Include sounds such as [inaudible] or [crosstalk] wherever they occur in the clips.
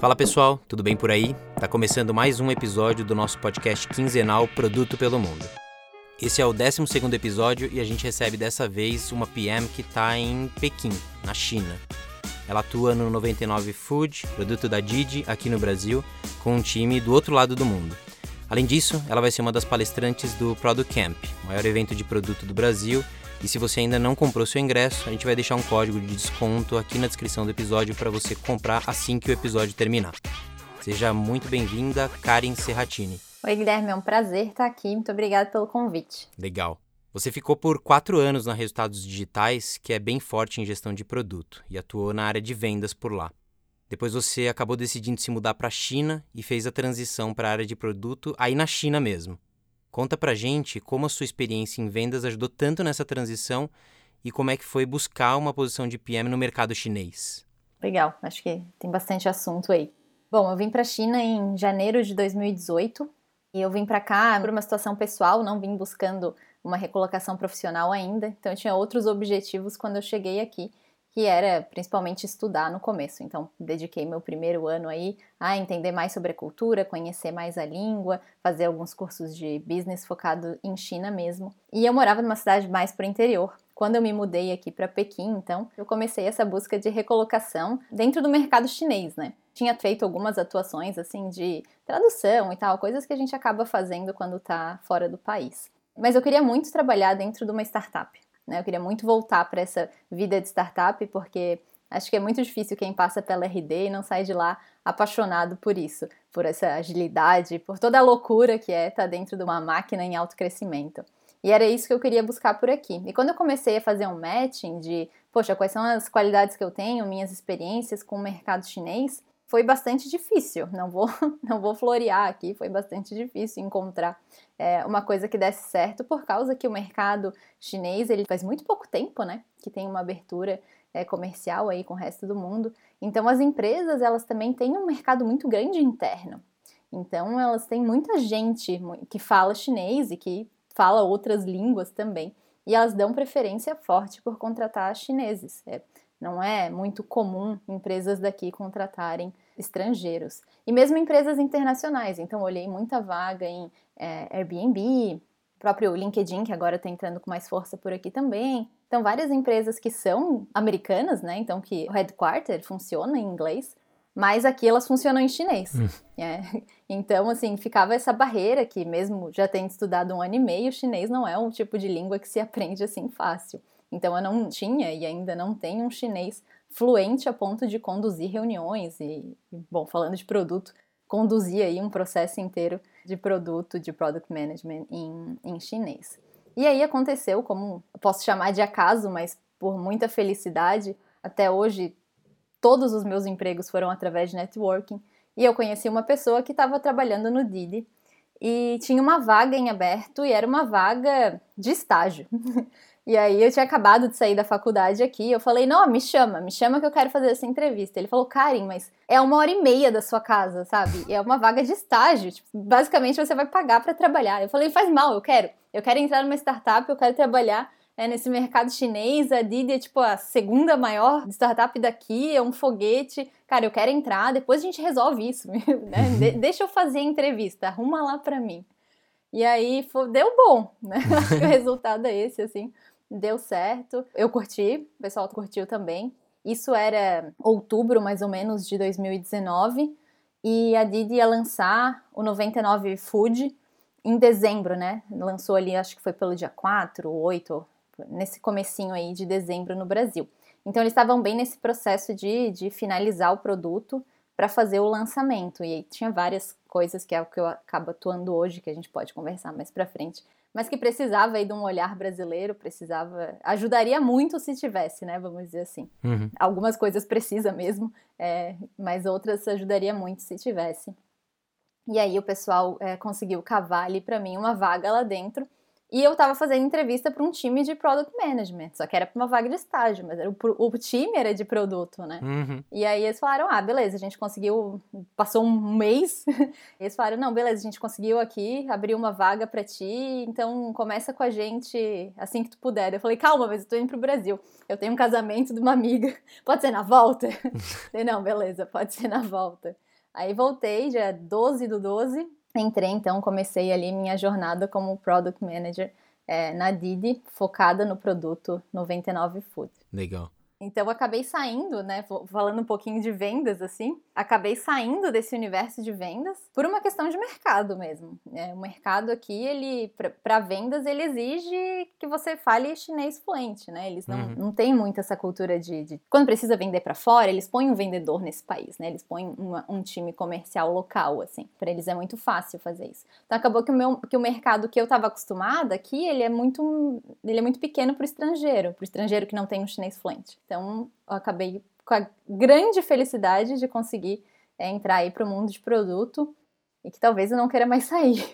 Fala pessoal, tudo bem por aí? Tá começando mais um episódio do nosso podcast quinzenal Produto pelo Mundo. Esse é o 12 episódio e a gente recebe dessa vez uma PM que está em Pequim, na China. Ela atua no 99 Food, produto da Didi, aqui no Brasil, com um time do outro lado do mundo. Além disso, ela vai ser uma das palestrantes do Product Camp, maior evento de produto do Brasil. E se você ainda não comprou seu ingresso, a gente vai deixar um código de desconto aqui na descrição do episódio para você comprar assim que o episódio terminar. Seja muito bem-vinda, Karen Serratini. Oi, Guilherme, é um prazer estar aqui. Muito obrigada pelo convite. Legal. Você ficou por quatro anos na Resultados Digitais, que é bem forte em gestão de produto, e atuou na área de vendas por lá. Depois você acabou decidindo se mudar para a China e fez a transição para a área de produto aí na China mesmo. Conta pra gente como a sua experiência em vendas ajudou tanto nessa transição e como é que foi buscar uma posição de PM no mercado chinês. Legal, acho que tem bastante assunto aí. Bom, eu vim para a China em janeiro de 2018 e eu vim para cá por uma situação pessoal, não vim buscando uma recolocação profissional ainda, então eu tinha outros objetivos quando eu cheguei aqui que era principalmente estudar no começo. Então, dediquei meu primeiro ano aí a entender mais sobre a cultura, conhecer mais a língua, fazer alguns cursos de business focado em China mesmo. E eu morava numa cidade mais pro interior. Quando eu me mudei aqui para Pequim, então, eu comecei essa busca de recolocação dentro do mercado chinês, né? Tinha feito algumas atuações assim de tradução e tal, coisas que a gente acaba fazendo quando tá fora do país. Mas eu queria muito trabalhar dentro de uma startup. Né? Eu queria muito voltar para essa vida de startup, porque acho que é muito difícil quem passa pela RD e não sai de lá apaixonado por isso, por essa agilidade, por toda a loucura que é estar tá dentro de uma máquina em alto crescimento. E era isso que eu queria buscar por aqui. E quando eu comecei a fazer um matching de, poxa, quais são as qualidades que eu tenho, minhas experiências com o mercado chinês, foi bastante difícil. Não vou, [laughs] não vou florear aqui, foi bastante difícil encontrar é, uma coisa que desse certo, por causa que o mercado chinês ele faz muito pouco tempo, né, que tem uma abertura é, comercial aí com o resto do mundo. Então as empresas elas também têm um mercado muito grande interno. Então elas têm muita gente que fala chinês e que fala outras línguas também. E elas dão preferência forte por contratar chineses. É, não é muito comum empresas daqui contratarem estrangeiros. E mesmo empresas internacionais. Então, olhei muita vaga em é, Airbnb, próprio LinkedIn, que agora está entrando com mais força por aqui também. Então, várias empresas que são americanas, né? Então, que o headquarter funciona em inglês, mas aqui elas funcionam em chinês. Hum. É. Então, assim, ficava essa barreira que, mesmo já tendo estudado um ano e meio, o chinês não é um tipo de língua que se aprende assim fácil. Então eu não tinha e ainda não tenho um chinês fluente a ponto de conduzir reuniões e, bom, falando de produto, conduzir aí um processo inteiro de produto, de product management em, em chinês. E aí aconteceu, como posso chamar de acaso, mas por muita felicidade, até hoje todos os meus empregos foram através de networking. E eu conheci uma pessoa que estava trabalhando no Didi e tinha uma vaga em aberto e era uma vaga de estágio. [laughs] E aí eu tinha acabado de sair da faculdade aqui, eu falei, não, me chama, me chama que eu quero fazer essa entrevista. Ele falou, Karen, mas é uma hora e meia da sua casa, sabe? E é uma vaga de estágio, tipo, basicamente você vai pagar para trabalhar. Eu falei, faz mal, eu quero. Eu quero entrar numa startup, eu quero trabalhar é, nesse mercado chinês, a Didi é tipo a segunda maior startup daqui, é um foguete. Cara, eu quero entrar, depois a gente resolve isso, [laughs] né? De deixa eu fazer a entrevista, arruma lá para mim. E aí foi, deu bom, né? [laughs] Acho que o resultado é esse, assim deu certo. Eu curti, o pessoal curtiu também. Isso era outubro, mais ou menos, de 2019. E a Didi ia lançar o 99 Food em dezembro, né? Lançou ali, acho que foi pelo dia 4 ou 8, nesse comecinho aí de dezembro no Brasil. Então eles estavam bem nesse processo de, de finalizar o produto para fazer o lançamento. E aí tinha várias coisas que é o que eu acabo atuando hoje, que a gente pode conversar mais para frente, mas que precisava aí de um olhar brasileiro, precisava. ajudaria muito se tivesse, né? Vamos dizer assim. Uhum. Algumas coisas precisa mesmo, é, mas outras ajudaria muito se tivesse. E aí o pessoal é, conseguiu cavar ali para mim uma vaga lá dentro e eu tava fazendo entrevista para um time de product management, só que era para uma vaga de estágio, mas o, o time era de produto, né? Uhum. E aí eles falaram: ah, beleza, a gente conseguiu. Passou um mês. [laughs] eles falaram: não, beleza, a gente conseguiu aqui abrir uma vaga para ti, então começa com a gente assim que tu puder. Eu falei: calma, mas eu tô indo pro Brasil. Eu tenho um casamento de uma amiga, [laughs] pode ser na volta? [laughs] falei, não, beleza, pode ser na volta. Aí voltei, dia 12 do 12, entrei então, comecei ali minha jornada como Product Manager é, na Didi, focada no produto 99 Food. Legal. Então eu acabei saindo, né, falando um pouquinho de vendas assim, acabei saindo desse universo de vendas por uma questão de mercado mesmo. É, o mercado aqui, ele para vendas, ele exige que você fale chinês fluente, né? Eles não, uhum. não têm muito essa cultura de, de quando precisa vender para fora, eles põem um vendedor nesse país, né? Eles põem uma, um time comercial local assim. Para eles é muito fácil fazer isso. Então acabou que o meu que o mercado que eu estava acostumada aqui, ele é muito ele é muito pequeno para o estrangeiro, para o estrangeiro que não tem um chinês fluente. Então, eu acabei com a grande felicidade de conseguir é, entrar aí para o mundo de produto e que talvez eu não queira mais [laughs] sair.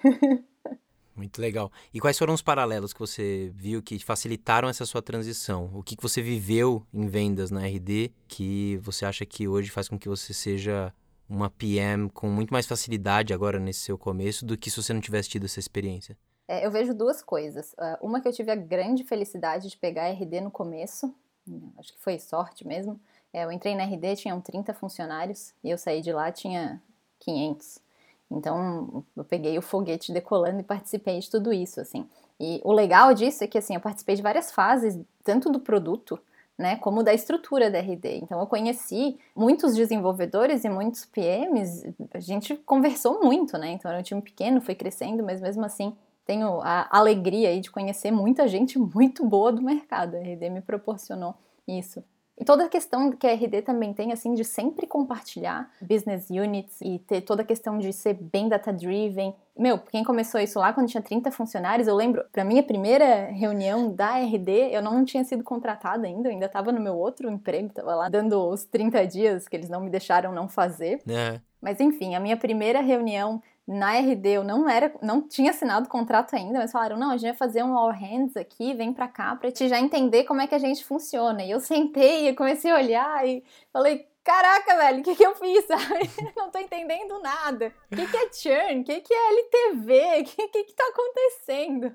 Muito legal. E quais foram os paralelos que você viu que facilitaram essa sua transição? O que, que você viveu em vendas na RD que você acha que hoje faz com que você seja uma PM com muito mais facilidade agora nesse seu começo do que se você não tivesse tido essa experiência? É, eu vejo duas coisas. Ah, uma que eu tive a grande felicidade de pegar a RD no começo, acho que foi sorte mesmo. É, eu entrei na RD, tinham 30 funcionários, e eu saí de lá, tinha 500. Então, eu peguei o foguete decolando e participei de tudo isso, assim. E o legal disso é que, assim, eu participei de várias fases, tanto do produto, né, como da estrutura da RD. Então, eu conheci muitos desenvolvedores e muitos PMs, a gente conversou muito, né, então era um time pequeno, foi crescendo, mas mesmo assim tenho a alegria aí de conhecer muita gente muito boa do mercado. A RD me proporcionou isso. E toda a questão que a RD também tem, assim, de sempre compartilhar business units e ter toda a questão de ser bem data-driven. Meu, quem começou isso lá quando tinha 30 funcionários, eu lembro, para minha primeira reunião da RD, eu não tinha sido contratada ainda, eu ainda estava no meu outro emprego, estava lá dando os 30 dias que eles não me deixaram não fazer. É. Mas enfim, a minha primeira reunião na RD eu não era, não tinha assinado contrato ainda, mas falaram: "Não, a gente vai fazer um all hands aqui, vem para cá para te já entender como é que a gente funciona". E eu sentei e comecei a olhar e falei: Caraca, velho, o que, que eu fiz? [laughs] não tô entendendo nada. O que, que é churn? O que, que é LTV? O que, que, que tá acontecendo?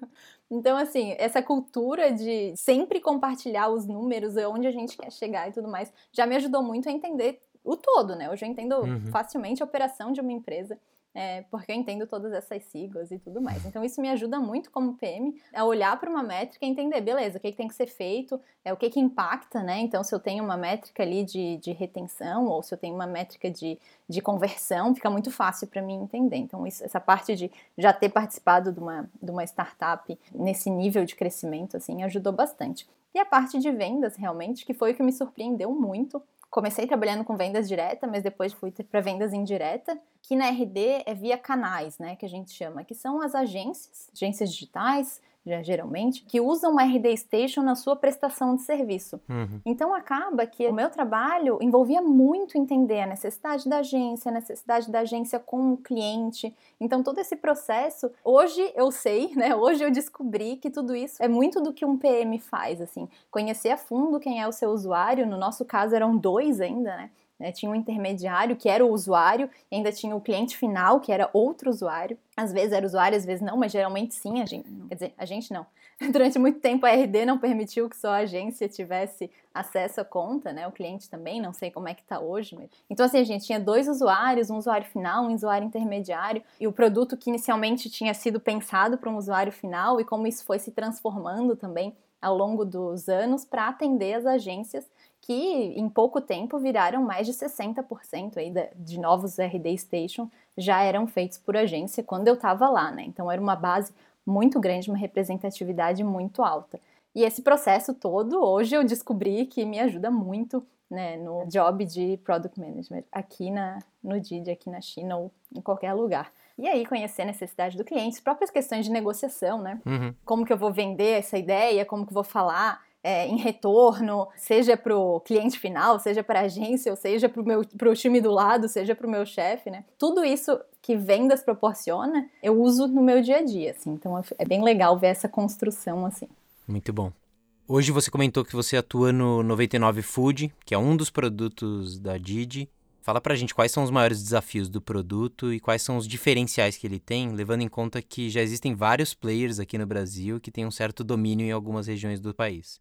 Então, assim, essa cultura de sempre compartilhar os números, onde a gente quer chegar e tudo mais, já me ajudou muito a entender o todo, né? Hoje eu entendo uhum. facilmente a operação de uma empresa é, porque eu entendo todas essas siglas e tudo mais. Então, isso me ajuda muito como PM a olhar para uma métrica e entender, beleza, o que, que, tem que ser feito, é, o que, que impacta, né? Então, se eu tenho uma métrica ali de, de retenção ou se eu tenho uma métrica de, de conversão, fica muito fácil para mim entender. Então, isso, essa parte de já ter participado de uma, de uma startup nesse nível de crescimento, assim, ajudou bastante. E a parte de vendas, realmente, que foi o que me surpreendeu muito, comecei trabalhando com vendas direta, mas depois fui para vendas indireta, que na RD é via canais, né, que a gente chama, que são as agências, agências digitais, geralmente, que usam o RD Station na sua prestação de serviço. Uhum. Então acaba que o meu trabalho envolvia muito entender a necessidade da agência, a necessidade da agência com o cliente. Então todo esse processo, hoje eu sei, né? [laughs] Hoje eu descobri que tudo isso é muito do que um PM faz, assim, conhecer a fundo quem é o seu usuário. No nosso caso eram dois ainda, né? Né? Tinha um intermediário, que era o usuário, e ainda tinha o cliente final, que era outro usuário. Às vezes era usuário, às vezes não, mas geralmente sim, a gente, quer dizer, a gente não. [laughs] Durante muito tempo a RD não permitiu que só a agência tivesse acesso à conta, né? O cliente também, não sei como é que tá hoje. Mas... Então, assim, a gente tinha dois usuários, um usuário final, um usuário intermediário, e o produto que inicialmente tinha sido pensado para um usuário final e como isso foi se transformando também ao longo dos anos para atender as agências que em pouco tempo viraram mais de 60% aí de novos RD Station já eram feitos por agência quando eu estava lá, né? Então era uma base muito grande, uma representatividade muito alta. E esse processo todo, hoje eu descobri que me ajuda muito né, no job de Product Management aqui na, no DID, aqui na China ou em qualquer lugar. E aí conhecer a necessidade do cliente, próprias questões de negociação, né? Uhum. Como que eu vou vender essa ideia, como que eu vou falar, é, em retorno, seja para o cliente final, seja para a agência, ou seja para o time do lado, seja para o meu chefe, né? Tudo isso que vendas proporciona, eu uso no meu dia a dia, assim. Então é bem legal ver essa construção assim. Muito bom. Hoje você comentou que você atua no 99 Food, que é um dos produtos da Didi. Fala pra gente quais são os maiores desafios do produto e quais são os diferenciais que ele tem, levando em conta que já existem vários players aqui no Brasil que têm um certo domínio em algumas regiões do país.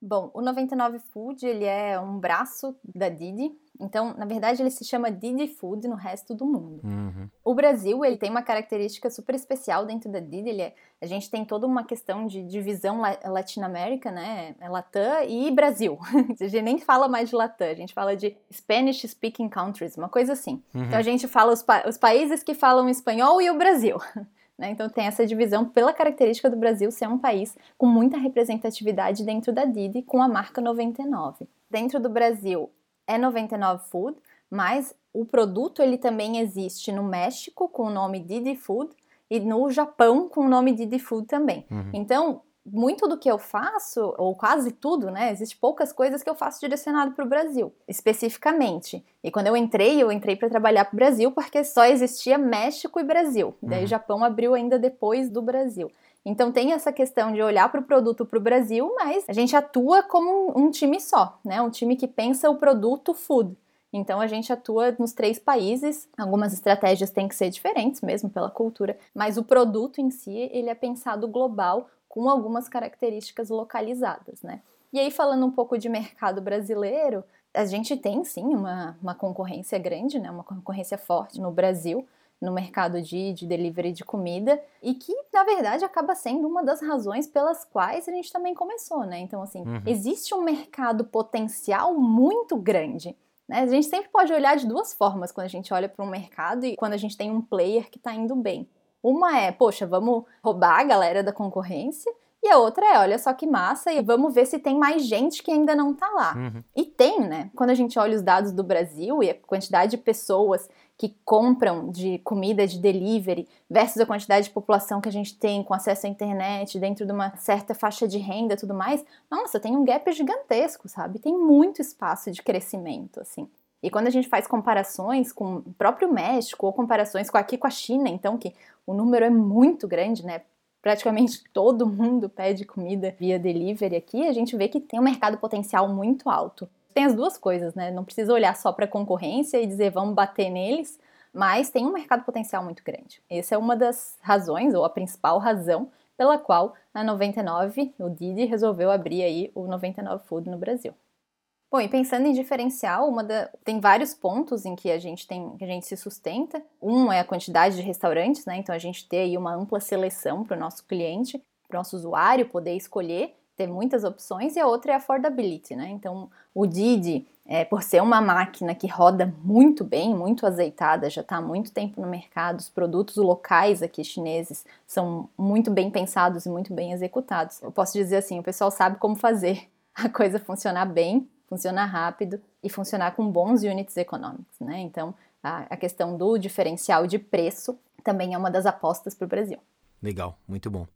Bom, o 99 Food, ele é um braço da Didi. Então, na verdade, ele se chama Didi Food no resto do mundo. Uhum. O Brasil, ele tem uma característica super especial dentro da Didi. Ele é, a gente tem toda uma questão de divisão Latinoamérica, né? É Latam e Brasil. [laughs] a gente nem fala mais de Latam, a gente fala de Spanish Speaking Countries, uma coisa assim. Uhum. Então, a gente fala os, pa os países que falam espanhol e o Brasil. [laughs] Né? Então tem essa divisão pela característica do Brasil ser um país com muita representatividade dentro da Didi com a marca 99. Dentro do Brasil é 99 Food, mas o produto ele também existe no México com o nome Didi Food e no Japão com o nome Didi Food também. Uhum. Então muito do que eu faço, ou quase tudo, né? Existe poucas coisas que eu faço direcionado para o Brasil, especificamente. E quando eu entrei, eu entrei para trabalhar para o Brasil porque só existia México e Brasil. Uhum. Daí o Japão abriu ainda depois do Brasil. Então tem essa questão de olhar para o produto para o Brasil, mas a gente atua como um, um time só, né? Um time que pensa o produto food. Então a gente atua nos três países. Algumas estratégias têm que ser diferentes mesmo pela cultura, mas o produto em si ele é pensado global com algumas características localizadas, né? E aí, falando um pouco de mercado brasileiro, a gente tem sim uma, uma concorrência grande, né? Uma concorrência forte no Brasil, no mercado de, de delivery de comida, e que, na verdade, acaba sendo uma das razões pelas quais a gente também começou, né? Então, assim, Uhum. existe um mercado potencial muito grande. Né? A gente sempre pode olhar de duas formas quando a gente olha para um mercado e quando a gente tem um player que está indo bem. Uma é, poxa, vamos roubar a galera da concorrência. E a outra é, olha só que massa, e vamos ver se tem mais gente que ainda não tá lá. Uhum. E tem, né? Quando a gente olha os dados do Brasil e a quantidade de pessoas que compram de comida de delivery versus a quantidade de população que a gente tem com acesso à internet dentro de uma certa faixa de renda e tudo mais, nossa, tem um gap gigantesco, sabe? Tem muito espaço de crescimento, assim. E quando a gente faz comparações com o próprio México ou comparações com aqui com a China, então que o número é muito grande, né? Praticamente todo mundo pede comida via delivery aqui, a gente vê que tem um mercado potencial muito alto. Tem as duas coisas, né? Não precisa olhar só para a concorrência e dizer vamos bater neles, mas tem um mercado potencial muito grande. Essa é uma das razões, ou a principal razão, pela qual a 99, o Didi, resolveu abrir aí o 99 Food no Brasil. Bom, e pensando em diferencial, uma da... tem vários pontos em que a gente tem que a gente se sustenta. Um é a quantidade de restaurantes, né? Então a gente ter aí uma ampla seleção para o nosso cliente, para o nosso usuário poder escolher, ter muitas opções, e a outra é a affordability, né? Então o Didi, é, por ser uma máquina que roda muito bem, muito azeitada, já está há muito tempo no mercado, os produtos locais aqui chineses são muito bem pensados e muito bem executados. Eu posso dizer assim, o pessoal sabe como fazer [laughs] a coisa funcionar bem funcionar rápido e funcionar com bons units econômicos, né? Então, a, a questão do diferencial de preço também é uma das apostas para o Brasil. Legal, muito bom.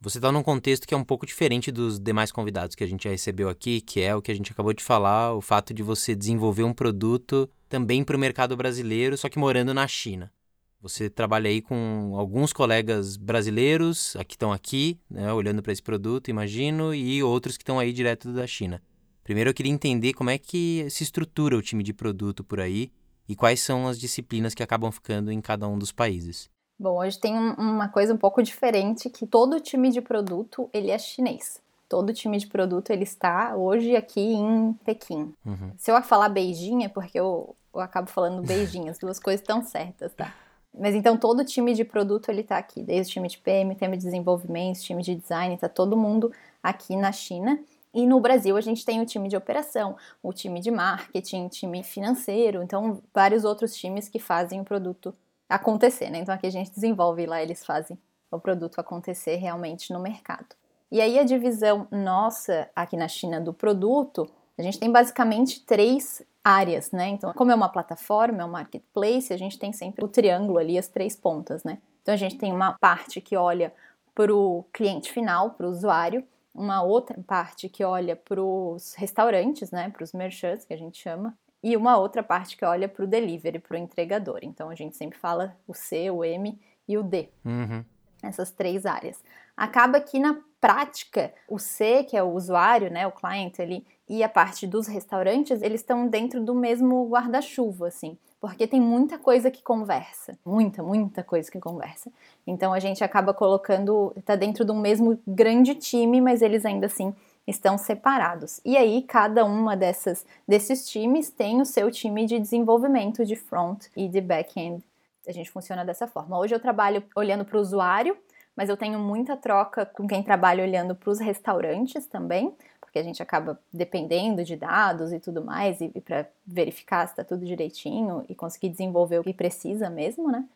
Você está num contexto que é um pouco diferente dos demais convidados que a gente já recebeu aqui, que é o que a gente acabou de falar, o fato de você desenvolver um produto também para o mercado brasileiro, só que morando na China. Você trabalha aí com alguns colegas brasileiros que estão aqui, né, olhando para esse produto, imagino, e outros que estão aí direto da China. Primeiro eu queria entender como é que se estrutura o time de produto por aí e quais são as disciplinas que acabam ficando em cada um dos países. Bom, hoje tem uma coisa um pouco diferente que todo time de produto ele é chinês. Todo time de produto ele está hoje aqui em Pequim. Uhum. Se eu falar Beijing é porque eu, eu acabo falando Beijing, as duas coisas estão certas, tá? Mas então todo time de produto ele está aqui, desde o time de PM, time de desenvolvimento, time de design, está todo mundo aqui na China. E no Brasil a gente tem o time de operação, o time de marketing, time financeiro, então vários outros times que fazem o produto acontecer, né? Então aqui a gente desenvolve e lá eles fazem o produto acontecer realmente no mercado. E aí a divisão nossa aqui na China do produto, a gente tem basicamente três áreas, né? Então, como é uma plataforma, é um marketplace, a gente tem sempre o triângulo ali, as três pontas, né? Então a gente tem uma parte que olha para o cliente final, para o usuário, uma outra parte que olha para os restaurantes, né, para os merchants, que a gente chama, e uma outra parte que olha para o delivery, para o entregador. Então a gente sempre fala o C, o M e o D. Uhum. Essas três áreas. Acaba que na prática, o C, que é o usuário, né, o cliente ali, e a parte dos restaurantes, eles estão dentro do mesmo guarda-chuva, assim porque tem muita coisa que conversa, muita, muita coisa que conversa. Então a gente acaba colocando, tá dentro de um mesmo grande time, mas eles ainda assim estão separados. E aí cada uma dessas desses times tem o seu time de desenvolvimento de front e de back-end. A gente funciona dessa forma. Hoje eu trabalho olhando para o usuário, mas eu tenho muita troca com quem trabalha olhando para os restaurantes também, porque a gente acaba dependendo de dados e tudo mais, e, e para verificar se está tudo direitinho e conseguir desenvolver o que precisa mesmo, né?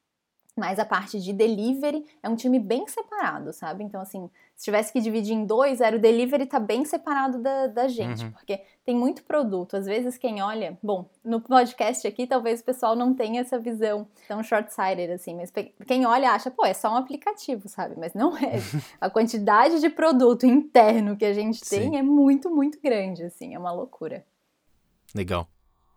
Mas a parte de delivery é um time bem separado, sabe? Então, assim, se tivesse que dividir em dois, era o delivery tá bem separado da, da gente, uhum. porque tem muito produto. Às vezes, quem olha, bom, no podcast aqui, talvez o pessoal não tenha essa visão tão short-sighted, assim, mas quem olha acha, pô, é só um aplicativo, sabe? Mas não é. [laughs] A quantidade de produto interno que a gente tem Sim. é muito, muito grande, assim, é uma loucura. Legal.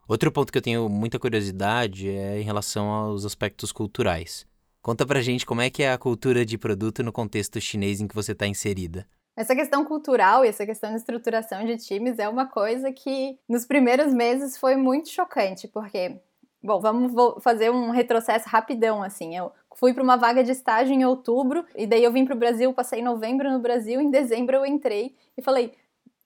Outro ponto que eu tenho muita curiosidade é em relação aos aspectos culturais. Conta pra gente como é que é a cultura de produto no contexto chinês em que você está inserida. Essa questão cultural e essa questão de estruturação de times é uma coisa que nos primeiros meses foi muito chocante, porque, bom, vamos fazer um retrocesso rapidão, assim. Eu fui para uma vaga de estágio em outubro, e daí eu vim para o Brasil, passei novembro no Brasil, em dezembro eu entrei e falei: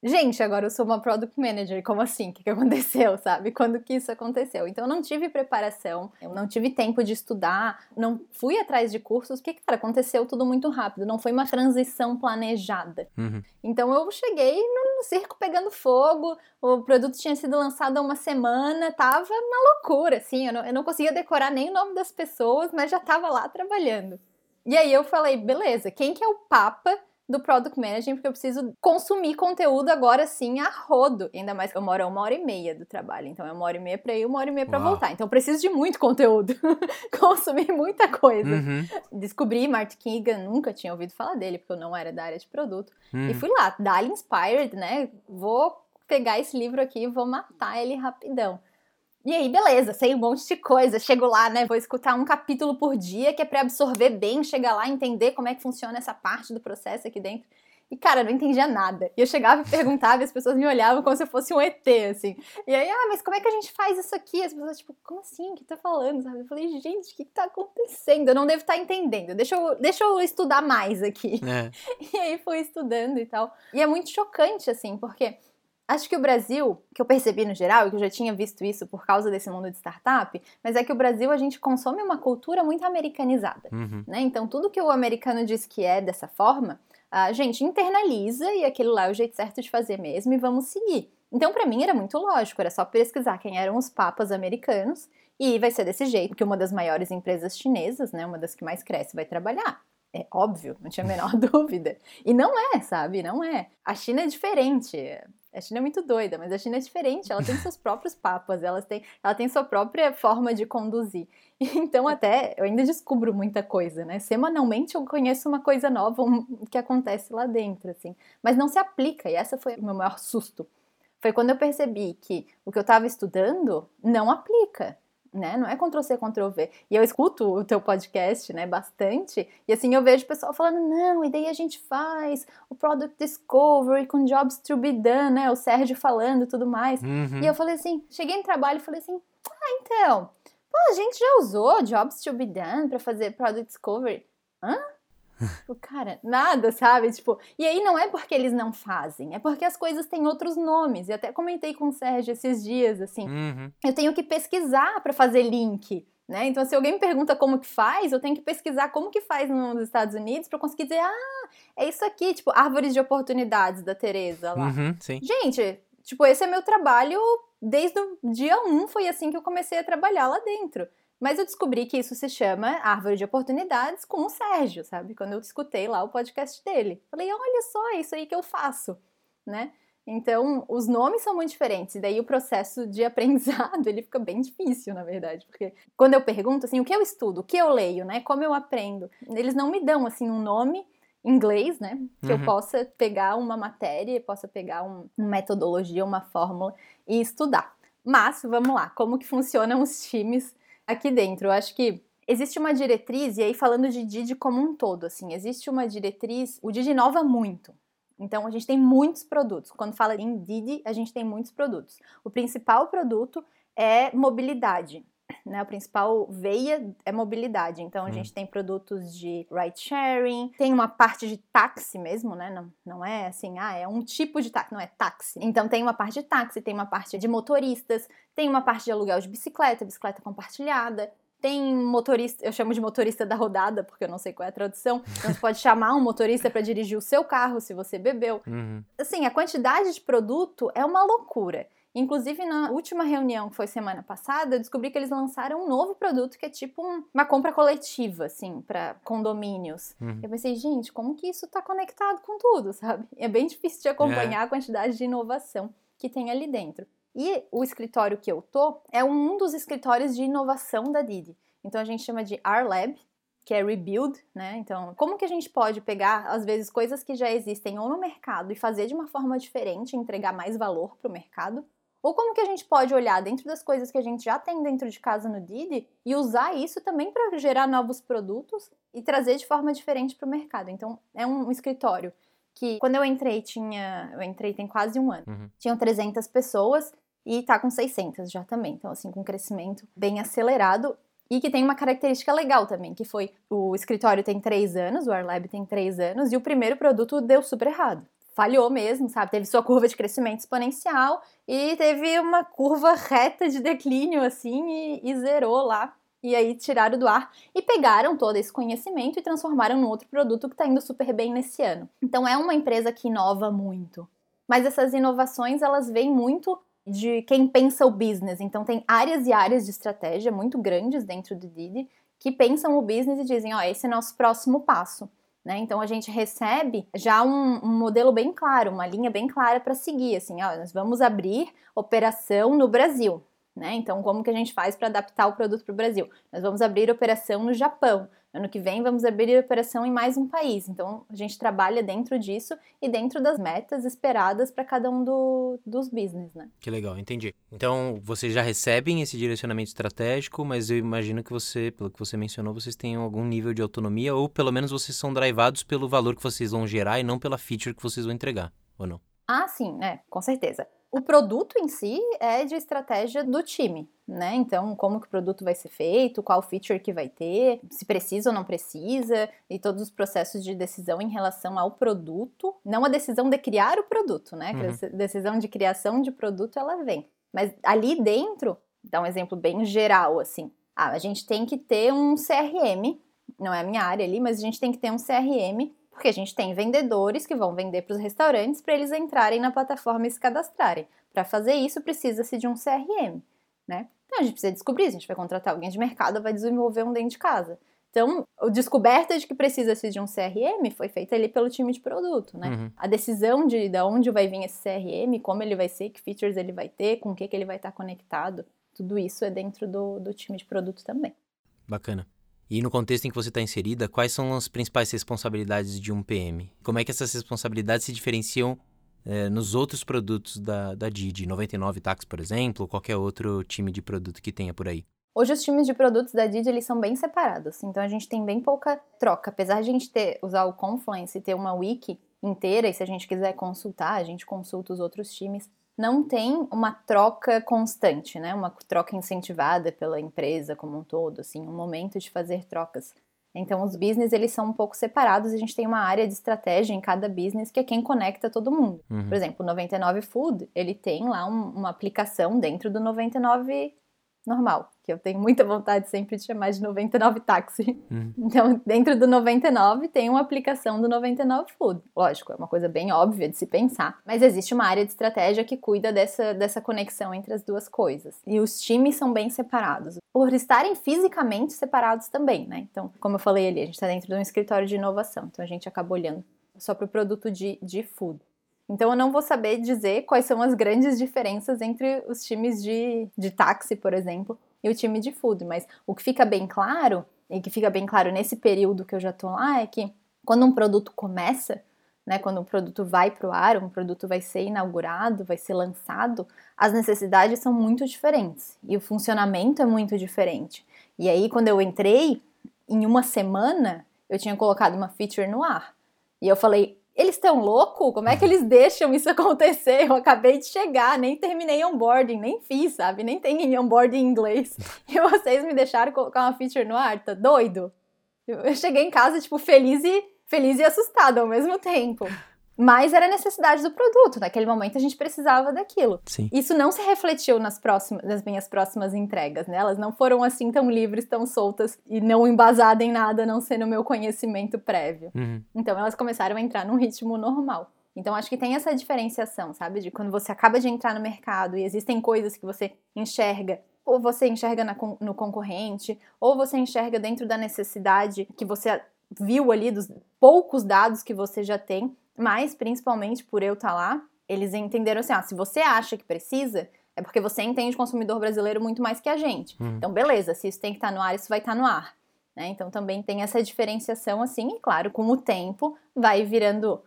gente, agora eu sou uma product manager, como assim? O que, que aconteceu, [laughs] sabe? Quando que isso aconteceu? Então eu não tive preparação, eu não tive tempo de estudar, não fui atrás de cursos, porque, cara, aconteceu tudo muito rápido, não foi uma transição planejada. Uhum. Então eu cheguei no, no circo pegando fogo, o produto tinha sido lançado há uma semana, tava uma loucura, assim, eu não, eu não conseguia decorar nem o nome das pessoas, mas já tava lá trabalhando. E aí eu falei, beleza, quem que é o papa do Product Management, porque eu preciso consumir conteúdo agora sim a rodo. Ainda mais que eu moro a uma hora e meia do trabalho. Então é uma hora e meia pra ir, uma hora e meia pra Uau. voltar. Então eu preciso de muito conteúdo. [laughs] consumir muita coisa. Uhum. Descobri Martin Keegan, nunca tinha ouvido falar dele, porque eu não era da área de produto. Uhum. E hum. fui lá, Dali Inspired, né? Vou pegar esse livro aqui e vou matar ele rapidão. E aí, beleza, sei um monte de coisa. Chego lá, né? Vou escutar um capítulo por dia, que é para absorver bem, chegar lá, entender como é que funciona essa parte do processo aqui dentro. E, cara, eu não entendia nada. E eu chegava e perguntava e as pessoas me olhavam como se eu fosse um ET, assim. E aí, ah, mas como é que a gente faz isso aqui? As pessoas, tipo, como assim? O que tá falando? Sabe? Eu falei, gente, o que, que tá acontecendo? Eu não devo estar tá entendendo. Deixa eu, deixa eu estudar mais aqui. É. [laughs] E aí fui estudando e tal. E é muito chocante, assim, porque Acho que o Brasil, que eu percebi no geral, e que eu já tinha visto isso por causa desse mundo de startup, mas é que o Brasil a gente consome uma cultura muito americanizada, uhum. né? Então tudo que o americano diz que é dessa forma, a gente internaliza e aquele lá é o jeito certo de fazer mesmo e vamos seguir. Então para mim era muito lógico, era só pesquisar quem eram os papas americanos e vai ser desse jeito que uma das maiores empresas chinesas, né, uma das que mais cresce, vai trabalhar. É óbvio, não tinha a menor [laughs] dúvida. E não é, sabe? Não é. A China é diferente. A China é muito doida, mas a China é diferente, ela tem seus próprios papas, ela tem, ela tem sua própria forma de conduzir. [laughs] Então, até eu ainda descubro muita coisa, né? Semanalmente eu conheço uma coisa nova um, que acontece lá dentro, assim. Mas não se aplica, e essa foi o meu maior susto. Foi quando eu percebi que o que eu estava estudando não aplica né? Não é Ctrl C, Ctrl V. E eu escuto o teu podcast, né, bastante, e assim eu vejo o pessoal falando, não, e daí a gente faz o Product Discovery com Jobs to be done, né? O Sérgio falando e tudo mais. Uhum. E eu falei assim, cheguei no trabalho e falei assim, ah, então, pô, a gente já usou Jobs to be done para fazer Product Discovery. Hã? Tipo, cara, nada, sabe? Tipo, e aí não é porque eles não fazem, é porque as coisas têm outros nomes. E até comentei com o Sérgio esses dias, assim, uhum. eu tenho que pesquisar para fazer link. Né? Então, se alguém me pergunta como que faz, eu tenho que pesquisar como que faz nos Estados Unidos para conseguir dizer, ah, é isso aqui, tipo, árvores de oportunidades da Tereza lá. Uhum, Gente, tipo, esse é meu trabalho desde o dia 1, foi assim que eu comecei a trabalhar lá dentro. Mas eu descobri que isso se chama árvore de oportunidades com o Sérgio, sabe? Quando eu escutei lá o podcast dele. Falei, olha só, é isso aí que eu faço, né? Então, os nomes são muito diferentes, e daí o processo de [laughs] aprendizado, ele fica bem difícil, na verdade, porque quando eu pergunto, assim, o que eu estudo, o que eu leio, né, como eu aprendo, eles não me dão, assim, um nome inglês, né, que uhum. eu possa pegar uma matéria, possa pegar um, uma metodologia, uma fórmula e estudar. Mas, vamos lá, como que funcionam os times aqui dentro. Eu acho que existe uma diretriz, e aí falando de Didi como um todo, assim, existe uma diretriz, o Didi inova muito. Então a gente tem muitos produtos. Quando fala em Didi, a gente tem muitos produtos. O principal produto é mobilidade. Né? A principal veia é mobilidade. Então a hum. gente tem produtos de ride sharing, tem uma parte de táxi mesmo, né? Não, não é assim, ah, é um tipo de táxi, não é táxi. Então tem uma parte de táxi, tem uma parte de motoristas, tem uma parte de aluguel de bicicleta, bicicleta compartilhada. Tem motorista, eu chamo de motorista da rodada, porque eu não sei qual é a tradução. Então você [laughs] pode chamar um motorista para dirigir o seu carro se você bebeu. Uhum. Assim, a quantidade de produto é uma loucura. Inclusive, na última reunião, que foi semana passada, eu descobri que eles lançaram um novo produto que é tipo um, uma compra coletiva, assim, para condomínios. Uhum. Eu pensei, gente, como que isso tá conectado com tudo, sabe? É bem difícil de acompanhar é. a quantidade de inovação que tem ali dentro. E o escritório que eu tô é um dos escritórios de inovação da Didi. Então a gente chama de R-Lab, que é rebuild, né? Então, como que a gente pode pegar, às vezes, coisas que já existem ou no mercado e fazer de uma forma diferente, entregar mais valor para o mercado? Ou como que a gente pode olhar dentro das coisas que a gente já tem dentro de casa no Didi e usar isso também para gerar novos produtos e trazer de forma diferente para o mercado. Então, é um escritório que quando eu entrei tinha, eu entrei tem quase um ano, uhum. tinham 300 pessoas e tá com 600 já também. Então, assim, com um crescimento bem acelerado e que tem uma característica legal também, que foi o escritório tem três anos, o Arlab tem três anos, e o primeiro produto deu super errado falhou mesmo, sabe? Teve sua curva de crescimento exponencial e teve uma curva reta de declínio, assim, e, e zerou lá. E aí tiraram do ar e pegaram todo esse conhecimento e transformaram num outro produto que está indo super bem nesse ano. Então é uma empresa que inova muito. Mas essas inovações, elas vêm muito de quem pensa o business. Então tem áreas e áreas de estratégia muito grandes dentro do Didi que pensam o business e dizem, ó, oh, esse é nosso próximo passo. Né? Então a gente recebe já um, um, modelo bem claro, uma linha bem clara para seguir, assim, ó, nós vamos abrir operação no Brasil, né? Então como que a gente faz para adaptar o produto para o Brasil? Nós vamos abrir operação no Japão, Ano que vem vamos abrir operação em mais um país. Então a gente trabalha dentro disso e dentro das metas esperadas para cada um do, dos business, né? Que legal, entendi. Então vocês já recebem esse direcionamento estratégico, mas eu imagino que você, pelo que você mencionou, vocês tenham algum nível de autonomia ou pelo menos vocês são drivados pelo valor que vocês vão gerar e não pela feature que vocês vão entregar, ou não? Ah, sim, né? Com certeza. O produto em si é de estratégia do time, né? Então, como que o produto vai ser feito, qual feature que vai ter, se precisa ou não precisa, e todos os processos de decisão em relação ao produto, não a decisão de criar o produto, né? Uhum. A decisão de criação de produto ela vem. Mas ali dentro, dá um exemplo bem geral assim. Ah, a gente tem que ter um CRM, não é a minha área ali, mas a gente tem que ter um CRM porque a gente tem vendedores que vão vender para os restaurantes para eles entrarem na plataforma e se cadastrarem. Para fazer isso, precisa-se de um CRM, né? Então a gente precisa descobrir, a gente vai contratar alguém de mercado, vai desenvolver um dentro de casa. Então, a descoberta de que precisa-se de um CRM foi feita ali pelo time de produto, né? Uhum. A decisão de, de onde vai vir esse CRM, como ele vai ser, que features ele vai ter, com o que, que ele vai estar conectado, tudo isso é dentro do, do time de produto também. Bacana. E no contexto em que você está inserida, quais são as principais responsabilidades de um PM? Como é que essas responsabilidades se diferenciam é, nos outros produtos da, da Didi, 99 Tax, por exemplo, ou qualquer outro time de produto que tenha por aí? Hoje os times de produtos da Didi eles são bem separados, então a gente tem bem pouca troca. Apesar de a gente ter, usar o Confluence e ter uma wiki inteira, e se a gente quiser consultar, a gente consulta os outros times, não tem uma troca constante, né? Uma troca incentivada pela empresa como um todo, assim, um momento de fazer trocas. Então, os business, eles são um pouco separados, a gente tem uma área de estratégia em cada business que é quem conecta todo mundo. Uhum. Por exemplo, o 99 Food, ele tem lá um, uma aplicação dentro do 99 normal, que eu tenho muita vontade sempre de chamar de 99 táxi. Uhum. [laughs] Então, dentro do 99 tem uma aplicação do 99 Food. Lógico, é uma coisa bem óbvia de se pensar, mas existe uma área de estratégia que cuida dessa, dessa conexão entre as duas coisas. E os times são bem separados, por estarem fisicamente separados também, né? Então, como eu falei ali, a gente está dentro de um escritório de inovação, então a gente acaba olhando só para o produto de, de food. Então eu não vou saber dizer quais são as grandes diferenças entre os times de, de táxi, por exemplo, e o time de food, mas o que fica bem claro, e que fica bem claro nesse período que eu já tô lá, é que quando um produto começa, né, quando um produto vai para o ar, um produto vai ser inaugurado, vai ser lançado, as necessidades são muito diferentes e o funcionamento é muito diferente. E aí, quando eu entrei, em uma semana, eu tinha colocado uma feature no ar. E eu falei, eles estão loucos? Como é que eles deixam isso [laughs] acontecer? Eu acabei de chegar, nem terminei onboarding, nem fiz, sabe? Nem tem onboarding em inglês. [laughs] E vocês me deixaram colocar uma feature no ar? Tá doido? Eu cheguei em casa, tipo, feliz e, feliz e assustada ao mesmo tempo. Mas era a necessidade do produto. Naquele momento a gente precisava daquilo. Sim. Isso não se refletiu nas, próximas, nas minhas próximas entregas, né? Elas não foram assim tão livres, tão soltas e não embasadas em nada, não sendo meu conhecimento prévio. Uhum. Então elas começaram a entrar num ritmo normal. Então acho que tem essa diferenciação, sabe? De quando você acaba de entrar no mercado e existem coisas que você enxerga, ou você enxerga na, no concorrente, ou você enxerga dentro da necessidade que você viu ali dos poucos dados que você já tem mas, principalmente por eu estar tá lá, eles entenderam assim: ah, se você acha que precisa, é porque você entende o consumidor brasileiro muito mais que a gente. Uhum. Então, beleza, se isso tem que estar tá no ar, isso vai estar tá no ar. Né? Então, também tem essa diferenciação assim, e claro, com o tempo vai virando,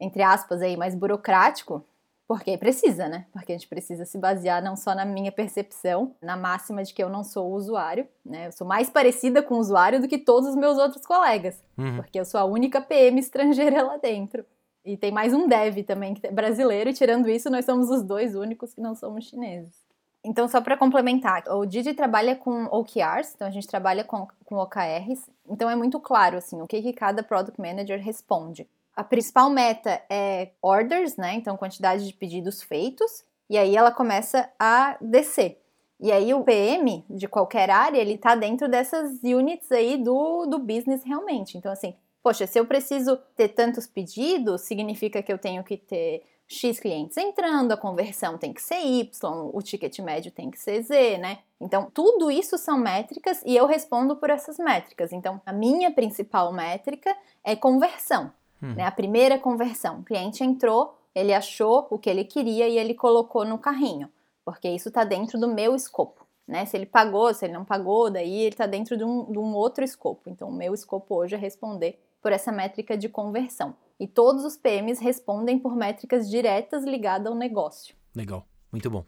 entre aspas, aí, mais burocrático, porque precisa, né? Porque a gente precisa se basear não só na minha percepção, na máxima de que eu não sou o usuário, né? Eu sou mais parecida com o usuário do que todos os meus outros colegas, uhum. porque eu sou a única PM estrangeira lá dentro. E tem mais um dev também, que é brasileiro, e tirando isso, nós somos os dois únicos que não somos chineses. Então, só para complementar, o Didi trabalha com OKRs, então a gente trabalha com, com OKRs, então é muito claro assim, o que, que cada Product Manager responde. A principal meta é orders, né? Então, quantidade de pedidos feitos, e aí ela começa a descer. E aí o PM de qualquer área, ele tá dentro dessas units aí do, do business realmente. Então, assim, poxa, se eu preciso ter tantos pedidos, significa que eu tenho que ter X clientes entrando, a conversão tem que ser Y, o ticket médio tem que ser Z, né? Então, tudo isso são métricas e eu respondo por essas métricas. Então, a minha principal métrica é conversão, hum. né? A primeira conversão. O cliente entrou, ele achou o que ele queria e ele colocou no carrinho, porque isso está dentro do meu escopo. Né? Se ele pagou, se ele não pagou, daí ele está dentro de um, de um outro escopo. Então, o meu escopo hoje é responder por essa métrica de conversão. E todos os PMs respondem por métricas diretas ligadas ao negócio. Legal, muito bom.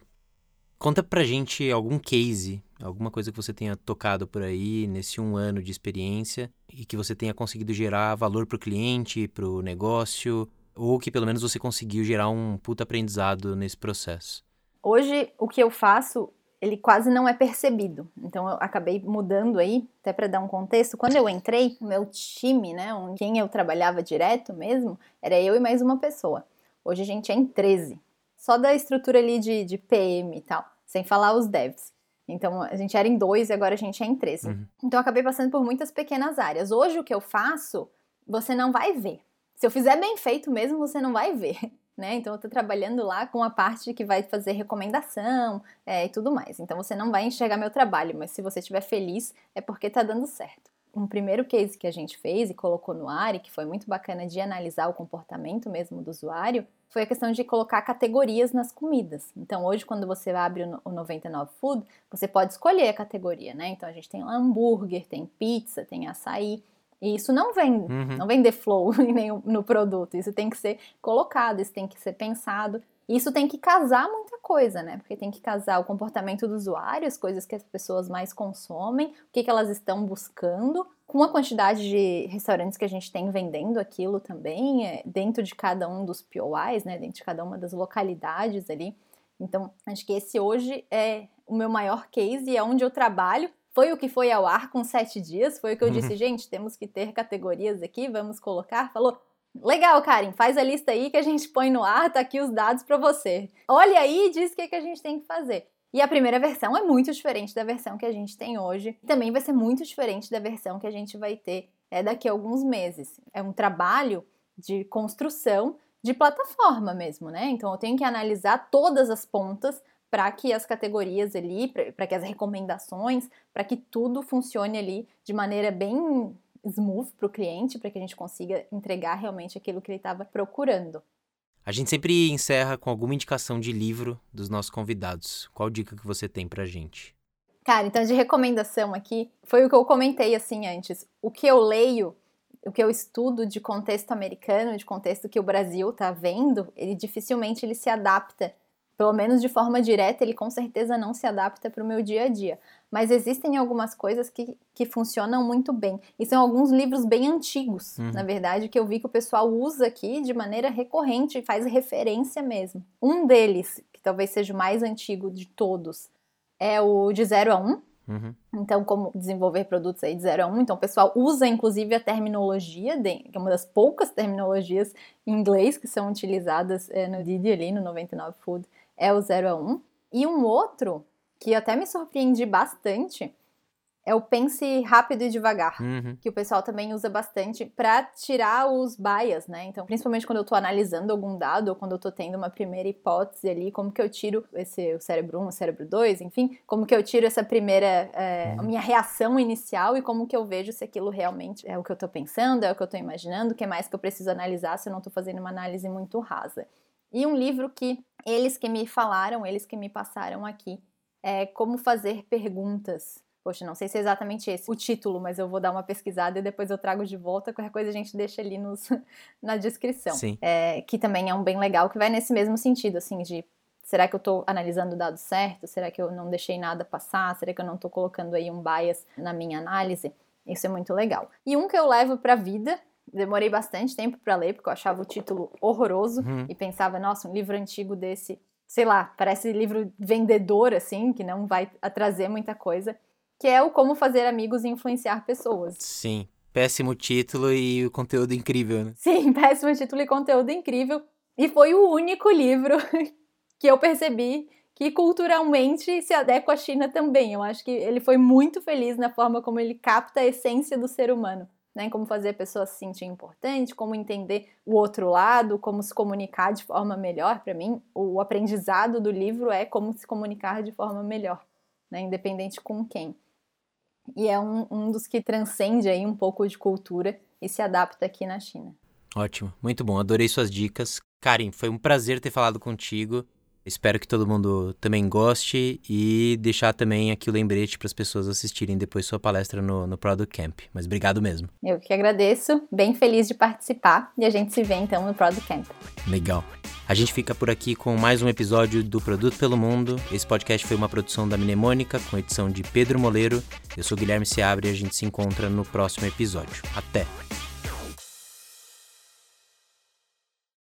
Conta pra gente algum case, alguma coisa que você tenha tocado por aí nesse um ano de experiência e que você tenha conseguido gerar valor para o cliente, para o negócio, ou que pelo menos você conseguiu gerar um puta aprendizado nesse processo. Hoje, o que eu faço ele quase não é percebido. Então eu acabei mudando aí, até para dar um contexto. Quando eu entrei, o meu time, né, quem eu trabalhava direto mesmo, era eu e mais uma pessoa. Hoje a gente é em 13. Só da estrutura ali de, de PM e tal, sem falar os devs. Então a gente era em dois e agora a gente é em 13. Uhum. Então eu acabei passando por muitas pequenas áreas. Hoje o que eu faço, você não vai ver. Se eu fizer bem feito mesmo, você não vai ver né? Então eu estou trabalhando lá com a parte que vai fazer recomendação é, e tudo mais. Então você não vai enxergar meu trabalho, mas se você estiver feliz é porque está dando certo. Um primeiro case que a gente fez e colocou no ar e que foi muito bacana de analisar o comportamento mesmo do usuário foi a questão de colocar categorias nas comidas. Então hoje quando você abre o 99 Food, você pode escolher a categoria, né? Então a gente tem hambúrguer, tem pizza, tem açaí. E isso não vem, uhum. não vem de flow [laughs] nem no produto. Isso tem que ser colocado, isso tem que ser pensado. Isso tem que casar muita coisa, né? Porque tem que casar o comportamento do usuário, as coisas que as pessoas mais consomem, o que, que elas estão buscando, com a quantidade de restaurantes que a gente tem vendendo aquilo também, é, dentro de cada um dos POIs, né? Dentro de cada uma das localidades ali. Então, acho que esse hoje é o meu maior case e é onde eu trabalho foi o que foi ao ar com sete dias, foi o que eu disse, [laughs] gente, temos que ter categorias aqui, vamos colocar. Falou, legal, Karen, faz a lista aí que a gente põe no ar, tá aqui os dados para você. Olha aí e diz o que, que a gente tem que fazer. E a primeira versão é muito diferente da versão que a gente tem hoje. Também vai ser muito diferente da versão que a gente vai ter é, daqui a alguns meses. É um trabalho de construção de plataforma mesmo, né? Então eu tenho que analisar todas as pontas para que as categorias ali, para que as recomendações, para que tudo funcione ali de maneira bem smooth para o cliente, para que a gente consiga entregar realmente aquilo que ele estava procurando. A gente sempre encerra com alguma indicação de livro dos nossos convidados. Qual dica que você tem para a gente? Cara, então de recomendação aqui, foi o que eu comentei assim antes. O que eu leio, o que eu estudo de contexto americano, de contexto que o Brasil está vendo, ele dificilmente ele se adapta pelo menos de forma direta, ele com certeza não se adapta para o meu dia a dia. Mas existem algumas coisas que, que funcionam muito bem. E são alguns livros bem antigos, uhum. na verdade, que eu vi que o pessoal usa aqui de maneira recorrente e faz referência mesmo. Um deles, que talvez seja o mais antigo de todos, é o de 0 a 1. Um. Uhum. Então, como desenvolver produtos aí de 0 a 1. Um. Então, o pessoal usa inclusive a terminologia, de, que é uma das poucas terminologias em inglês que são utilizadas é, no Didi ali, no 99 Food é o 0 a 1. E um outro, que até me surpreendi bastante, é o pense rápido e devagar, uhum. que o pessoal também usa bastante para tirar os bias, né? Então, principalmente quando eu estou analisando algum dado ou quando eu estou tendo uma primeira hipótese ali, como que eu tiro esse o cérebro 1, o cérebro 2, enfim, como que eu tiro essa primeira é, uhum. minha reação inicial e como que eu vejo se aquilo realmente é o que eu estou pensando, é o que eu estou imaginando, o que mais que eu preciso analisar se eu não estou fazendo uma análise muito rasa. E um livro que eles que me falaram, eles que me passaram aqui, é Como Fazer Perguntas. Poxa, não sei se é exatamente esse o título, mas eu vou dar uma pesquisada e depois eu trago de volta. Qualquer coisa a gente deixa ali nos, [laughs] na descrição. Sim. É, que também é um bem legal, que vai nesse mesmo sentido, assim, de será que eu estou analisando o dado certo? Será que eu não deixei nada passar? Será que eu não estou colocando aí um bias na minha análise? Isso é muito legal. E um que eu levo para a vida, demorei bastante tempo para ler, porque eu achava o título horroroso uhum. e pensava, nossa, um livro antigo desse, sei lá, parece livro vendedor, assim, que não vai trazer muita coisa, que é o Como Fazer Amigos e Influenciar Pessoas. Sim, péssimo título e o conteúdo incrível, né? Sim, [laughs] péssimo título e conteúdo incrível. E foi o único livro [laughs] que eu percebi que culturalmente se adequa à China também. Eu acho que ele foi muito feliz na forma como ele capta a essência do ser humano né? Como fazer a pessoa se sentir importante, como entender o outro lado, como se comunicar de forma melhor. Para mim, o aprendizado do livro é como se comunicar de forma melhor, né? Independente com quem. E é um, um dos que transcende aí um pouco de cultura e se adapta aqui na China. Ótimo, muito bom, adorei suas dicas. Karim, foi um prazer ter falado contigo. Espero que todo mundo também goste e deixar também aqui o lembrete para as pessoas assistirem depois sua palestra no, no Product Camp. Mas obrigado mesmo. Eu que agradeço, bem feliz de participar e a gente se vê então no Product Camp. Legal. A gente fica por aqui com mais um episódio do Produto pelo Mundo. Esse podcast foi uma produção da Mnemônica, com edição de Pedro Moleiro. Eu sou Guilherme Seabre e a gente se encontra no próximo episódio. Até!